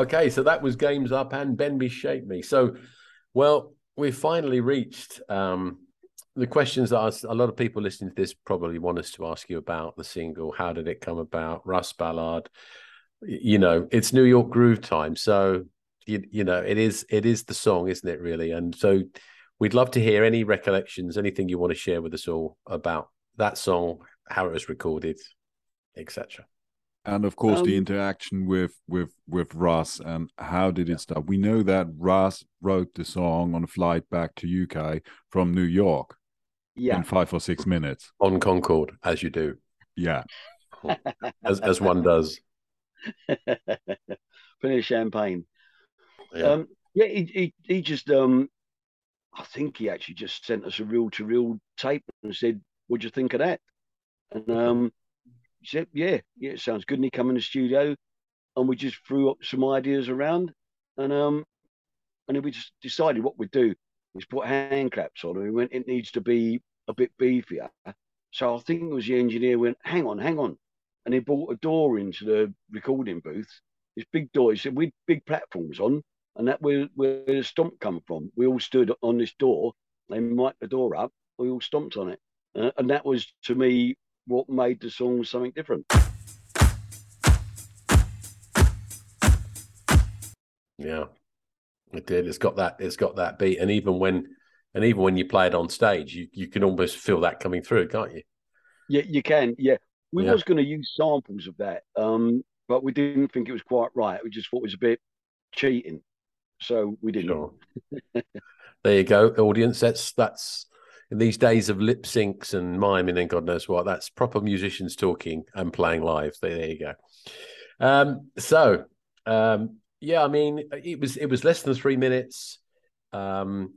Okay, so that was Games Up and Bend Me Shape Me. So, well, we've finally reached um, the questions that a lot of people listening to this probably want us to ask you about the single. How did it come about? Russ Ballard. You know, it's New York Groove time. So, you, you know, it is it is the song, isn't it? Really, and so we'd love to hear any recollections, anything you want to share with us all about that song, how it was recorded, etc. And of course, the Um, interaction with with with Russ and how did it start? We know that Russ wrote the song on a flight back to UK from New York Yeah. in five or six minutes. On Concorde, as you do, Yeah, as as one does. Plenty of champagne. Yeah. Um, yeah, he, he he just um, I think he actually just sent us a reel to reel tape and said, "What'd you think of that?" And um, he said, "Yeah, yeah, it sounds good." And he come in the studio, and we just threw up some ideas around, and um, and then we just decided what we'd do is put hand claps on, and we went, "It needs to be a bit beefier." So I think it was the engineer went, "Hang on, hang on," and he brought a door into the recording booth. This big door. He said, "We big platforms on." and that where where the stomp come from. We all stood on this door. They mic'd the door up. We all stomped on it, uh, and that was to me what made the song something different. Yeah, it did. It's got that. It's got that beat, and even when, and even when you play it on stage, you you can almost feel that coming through, can't you? Yeah, you can. Yeah, we Yeah. was going to use samples of that, um, but we didn't think it was quite right. We just thought it was a bit cheating, so we didn't. Sure. there you go, audience. That's that's in these days of lip syncs and miming and God knows what. That's proper musicians talking and playing live. There, there you go. Um, so um, yeah, I mean, it was it was less than three minutes. Um,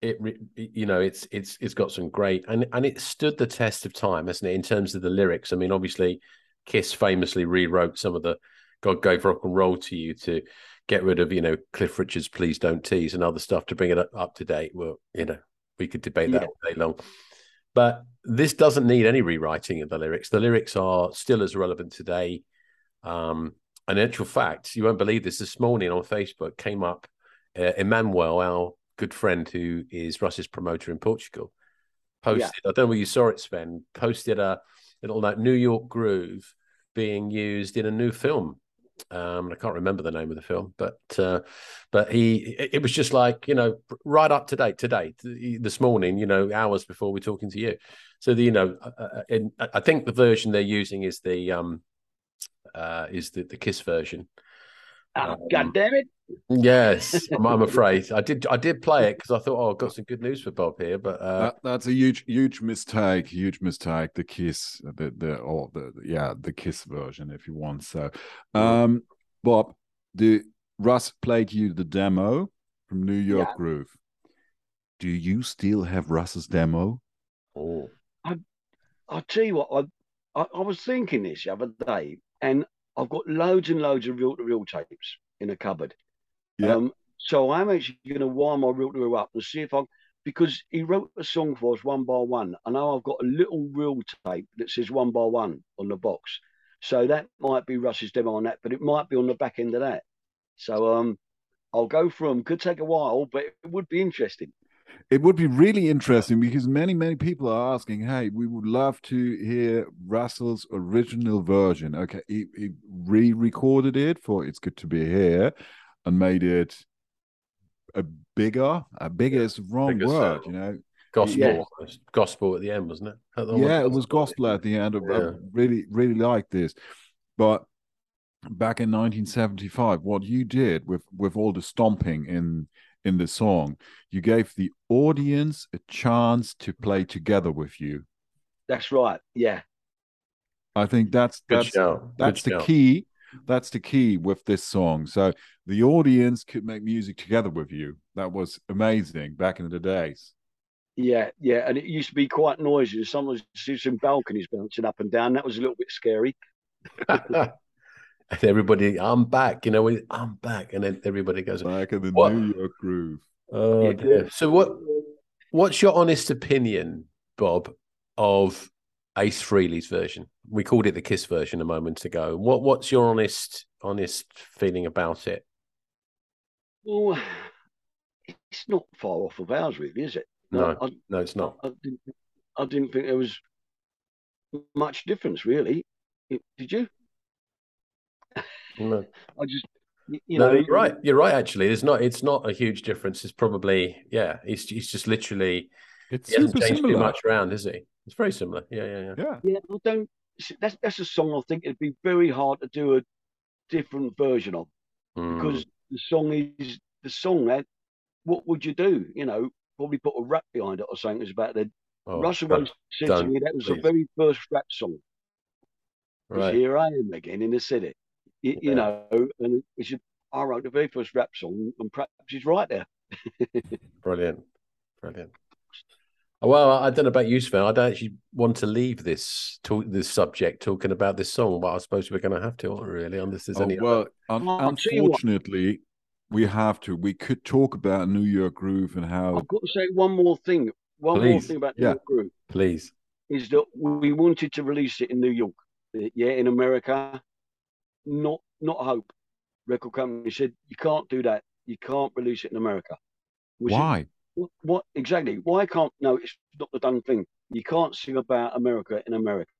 it you know, it's it's it's got some great and and it stood the test of time, hasn't it? In terms of the lyrics, I mean, obviously, Kiss famously rewrote some of the "God Gave Rock and Roll to You" to get rid of you know Cliff Richard's "Please Don't Tease" and other stuff to bring it up, up to date. Well, you know, we could debate that Yeah. all day long, but this doesn't need any rewriting of the lyrics. The lyrics are still as relevant today. Um, and in actual fact, you won't believe this. This morning on Facebook came up uh, Emmanuel, our good friend who is Russ's promoter in Portugal, posted. I don't know whether you saw it, Sven. Posted a little like New York groove being used in a new film. Um, and I can't remember the name of the film, but uh, but he it, was just like you know right up to date today this morning, you know, hours before we're talking to you. So the you know, uh, uh, in, I I think the version they're using is the um uh is the the Kiss version. Ah, Um, God damn it! Yes, I'm, I'm afraid I did. I did play it because I thought, oh, I've got some good news for Bob here. But uh, that, that's a huge huge mistake. Huge mistake. The Kiss, the the or the yeah the Kiss version, if you want. So, um, Bob, the Russ played you the demo from New York Yeah. Groove. Do you still have Russ's demo? oh, I, I tell you what, I, I I was thinking this the other day, and I've got loads and loads of reel to reel tapes in a cupboard. Yeah. Um, so I'm actually going to wire my reel to reel up and see if I, because he wrote a song for us one by one. I know I've got a little reel tape that says one by one on the box. So that might be Russ's demo on that, but it might be on the back end of that. So um, I'll go through them. Could take a while, but it would be interesting. It would be really interesting because many, many people are asking, hey, we would love to hear Russell's original version. Okay, he, he re recorded it for It's Good to Be Here and made it a bigger, a bigger is the wrong bigger word, sound. you know. gospel, Yeah. gospel at the end, wasn't it? Yeah, it was gospel at the end. I- I Yeah. really, really like this. But back in 1975, what you did with with all the stomping in in the song, you gave the audience a chance to play together with you. That's right. Yeah. I think that's Good that's shout. Good that's the shout. key. That's the key with this song. So the audience could make music together with you. That was amazing back in the days. Yeah, yeah, and it used to be quite noisy. Sometimes see some balconies bouncing up and down. That was a little bit scary. and everybody, I'm back. You know, I'm back, and then everybody goes, Back in the What? New York groove. "Oh Yeah. dear." So what? What's your honest opinion, Bob, of Ace Frehley's version? We called it the Kiss version a moment ago. What What's your honest honest feeling about it? Well, it's not far off of ours, really, is it? No, I, no, it's not. I, didn't, I didn't think there was much difference, really. Did you? No. I just, Y- You no, know, you're right. You're right. Actually, there's not. It's not a huge difference. It's probably yeah. He's he's just literally. It's He hasn't super changed too much around, is he? It's very similar. Yeah, yeah, yeah. Yeah. Yeah, I don't. That's that's a song I think it'd be very hard to do a different version of Mm. because the song is the song. That what would you do? You know, probably put a rap behind it or something. It's about the Oh, Russell don't- once said to me that was the very first rap song. Right. here I am again in the city. You, you know, and it's a, I wrote the very first rap song, and perhaps he's right there. Brilliant, brilliant. Well, I don't know about you, Sven. I don't actually want to leave this talk, this subject talking about this song, but I suppose we're going to have to, aren't we, really, unless there's Oh, any. well, other... un- I'll tell you what. unfortunately, we have to. We could talk about New York Groove and how. I've got to say one more thing. One more thing about Yeah. the group Please. is that we wanted to release it in New York. Yeah, in America, not not Hope. Record company said you can't do that. You can't release it in America. We said, Why? What, what exactly? Why can't? No, it's not the done thing. You can't sing about America in America.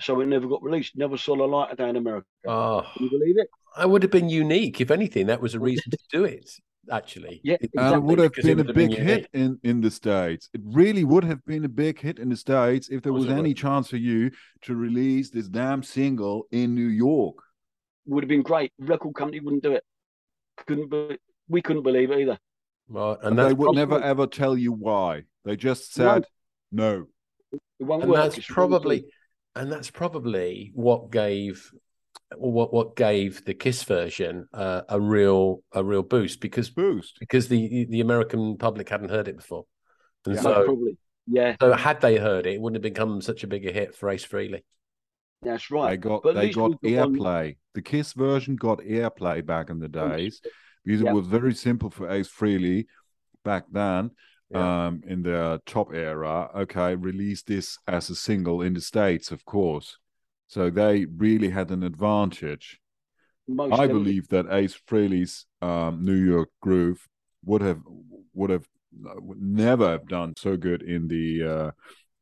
So it never got released. Never saw the light of day in America. Oh, Can you believe it? I would have been unique. If anything, that was a reason to do it. Actually, Yeah, It- And it would have because been a would have been big unique. hit in, in the States. It really would have been a big hit in the States if there course was it would. any chance for you to release this damn single in New York. Would have been great. Record company wouldn't do it. Couldn't be, we couldn't believe it either. Right, And and they would never probably- ever tell you why. They just said no. It won't and work. that's probably and that's probably what gave what what gave the Kiss version uh, a real a real boost because Boost. because the the American public hadn't heard it before, and Yeah. So probably. Yeah, so had they heard it, it wouldn't have become such a bigger hit for Ace Frehley. That's They right. got But they got got one- airplay. The Kiss version got airplay back in the days because Yeah. it was very simple for Ace Frehley back then. Yeah. Um, in the top era, okay, release this as a single in the states, of course. So they really had an advantage. Most I definitely. believe that Ace Frehley's um, New York Groove would have would have never have done so good in the uh,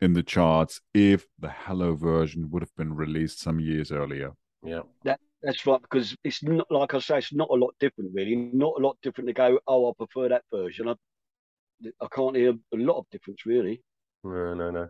in the charts if the Hello version would have been released some years earlier. Yeah, That's right, because it's not like I say, it's not a lot different, really. Not a lot different to go. Oh, I prefer that version. I, I can't hear a lot of difference, really. no, no, no.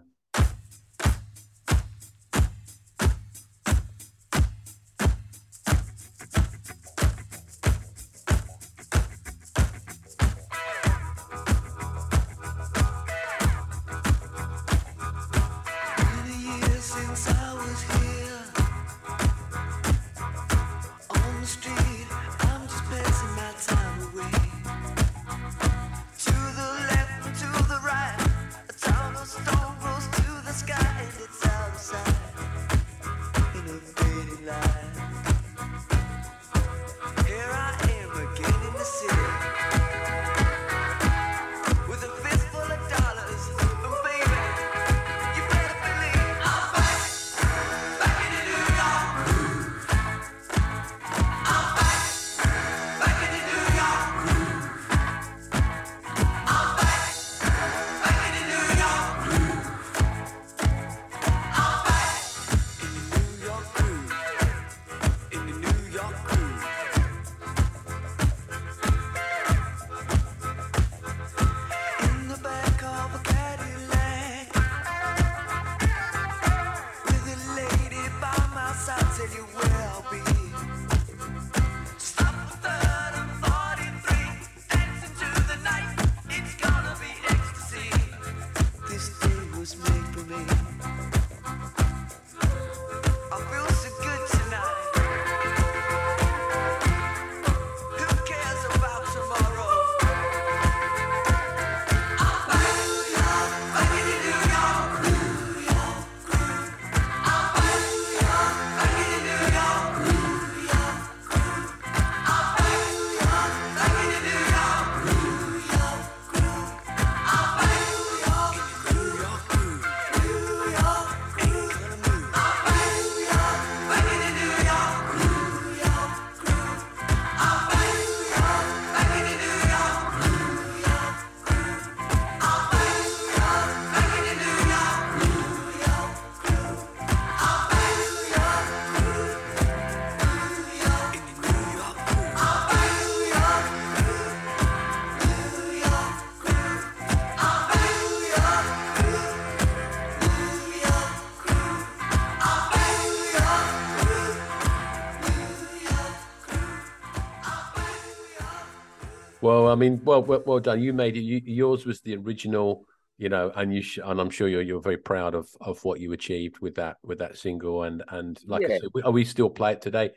I mean, well, well, well done. You made it. You, yours was the original, you know, and you sh- and I'm sure you're you're very proud of of what you achieved with that with that single. And and like I Yeah. said, we, we still play it today.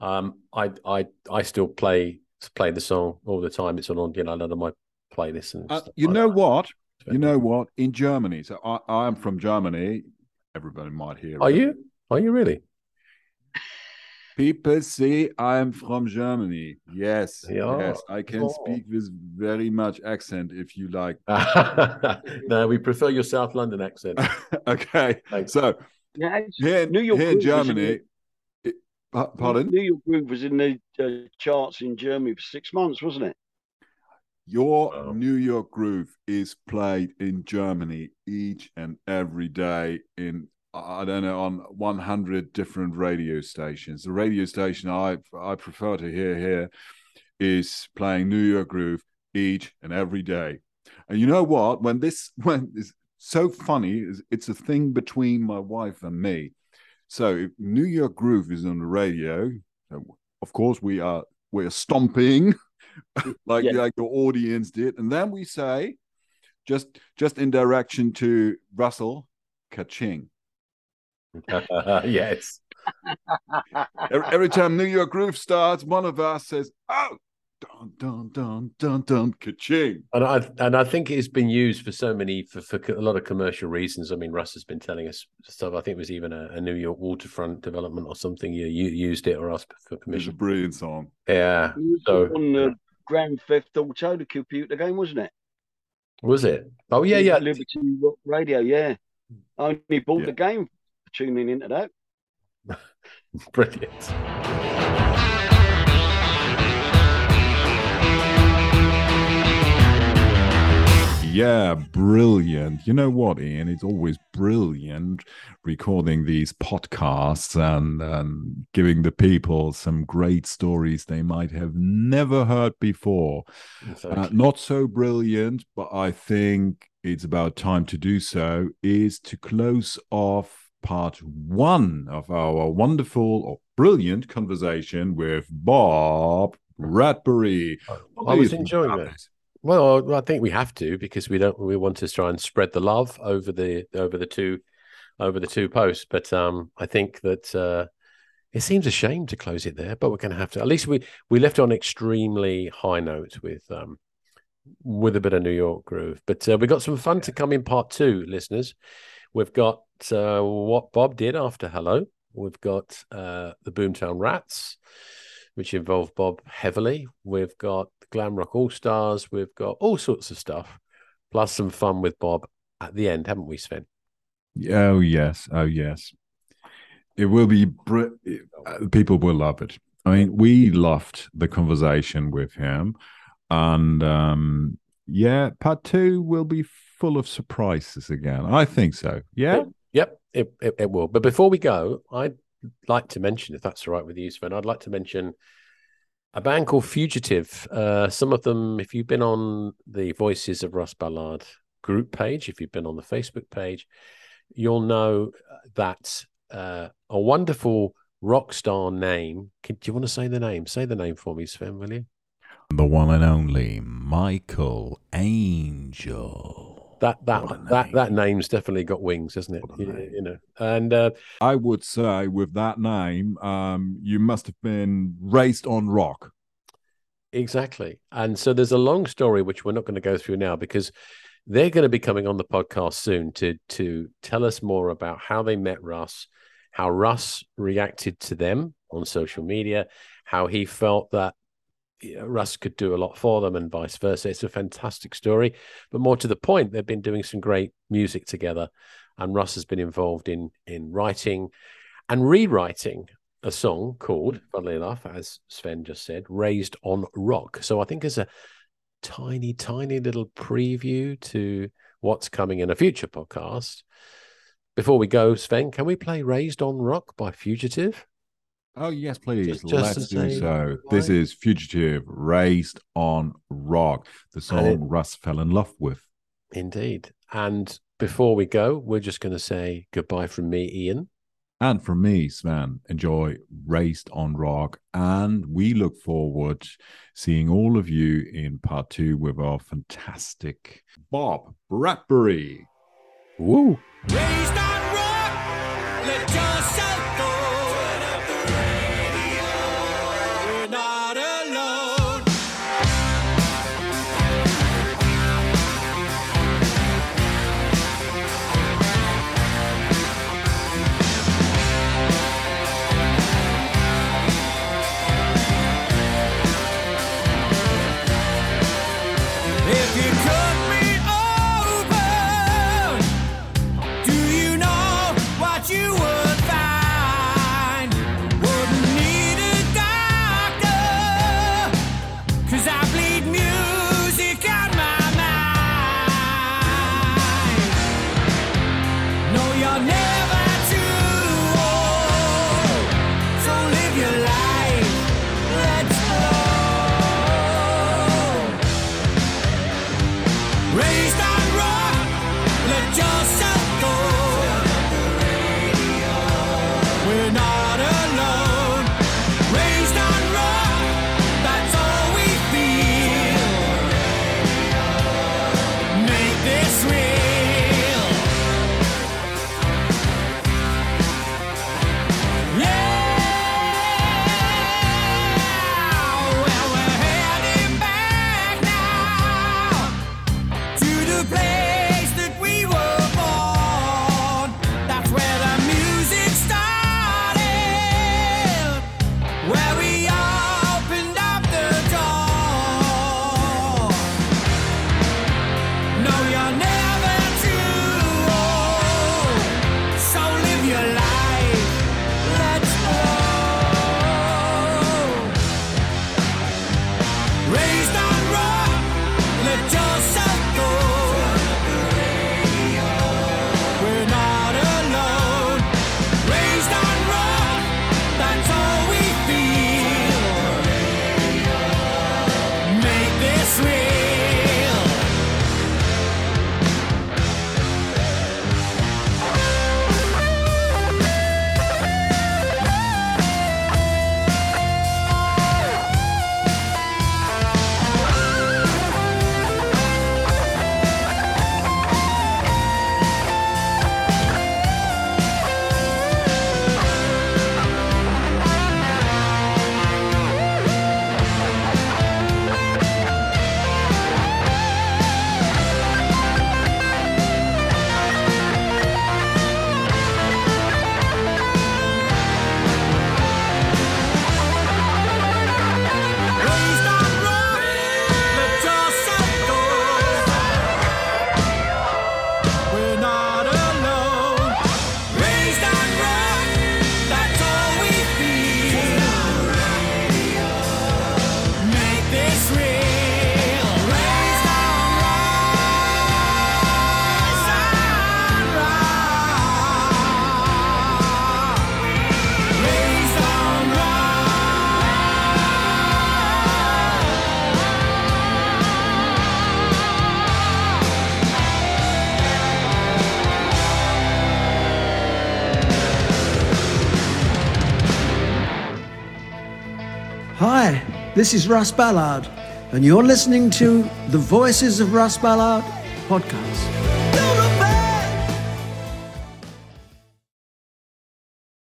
Um, I I I still play play the song all the time. It's on you know a lot of my playlists and Uh, you like know that. what? You know what? In Germany, so I, I am from Germany. Everybody might hear. Are it. you? Are you really? People say I am from Germany. Yes, Yeah. yes, I can Oh. speak with very much accent if you like. no, we prefer your South London accent. okay, Thanks. so Yeah, here, New York here in Groove was in Germany, it, pardon, New York Groove was in the uh, charts in Germany for six months, wasn't it? your Wow. New York groove is played in Germany each and every day in I don't know on 100 different radio stations. The radio station I I prefer to hear here is playing New York groove each and every day. And you know what? When this when it's so funny, it's a thing between my wife and me. So if New York groove is on the radio, of course we are we are stomping like Yeah. like the audience did, and then we say, just just in direction to Russell, ka-ching. yes. Every, every time New York Groove starts, one of us says, "Oh, dun dun dun dun dun, ka-ching." And I and I think it's been used for so many for, for a lot of commercial reasons. I mean, Russ has been telling us stuff. I think it was even a, a New York waterfront development or something. You, you used it or asked for It's a permission. brilliant song. Yeah. It So on the Grand Theft Auto, the computer game, wasn't it? was it? Oh yeah, yeah. Liberty Rock Radio, yeah. I only bought Yeah. the game for tuning into that. Brilliant. Yeah, brilliant. You know what, Ian? It's always brilliant recording these podcasts and, and giving the people some great stories they might have never heard before. Uh, not so brilliant, but I think it's about time to do so, is to close off part one of our wonderful or brilliant conversation with Bob Bradbury. What I was enjoying it? Well, I think we have to because we don't. We want to try and spread the love over the over the two over the two posts. But um, I think that uh, it seems a shame to close it there. But we're going to have to. At least we we left on extremely high note with um with a bit of New York groove. But uh, we got some fun to come in part two, listeners. We've got uh, what Bob did after Hello. We've got uh, the Boomtown Rats, which involved Bob heavily. We've got Glam Rock All Stars. We've got all sorts of stuff, plus some fun with Bob at the end, haven't we, Sven? Oh yes, oh yes. It will be. Br- uh, people will love it. I mean, we loved the conversation with him, and um, yeah, part two will be full of surprises again. I think so. Yeah. Yep, it, it, it will. But before we go, I'd like to mention, if that's all right with you, Sven, I'd like to mention a band called Fugitive. Uh, some of them, if you've been on the Voices of Russ Ballard group page, if you've been on the Facebook page, you'll know that uh, a wonderful rock star name. Can, do you want to say the name? Say the name for me, Sven, will you? The one and only Michael Angel. That that What that name. that name's definitely got wings, hasn't it? You, you know, and uh, I would say with that name, um, you must have been raised on rock. Exactly. And so there's a long story which we're not going to go through now because they're going to be coming on the podcast soon to to tell us more about how they met Russ, how Russ reacted to them on social media, how he felt that you know, Russ could do a lot for them and vice versa. It's a fantastic story, but more to the point, they've been doing some great music together, and Russ has been involved in in writing and rewriting a song called, mm. funnily enough, as Sven just said, Raised on Rock. So I think as a tiny, tiny little preview to what's coming in a future podcast. Before we go, Sven, can we play Raised on Rock by Fugitive? Oh yes, please. Just- just Let's do say so. This is Fugitive, raised on rock, the song it- Russ fell in love with. Indeed. And before we go, we're just going to say goodbye from me, Ian. And from me, Sven, enjoy Raised on Rock. And we look forward seeing all of you in part two with our fantastic Bob Bradbury. Woo! Raised on this is Russ Ballard, and you're listening to the Voices of Russ Ballard podcast.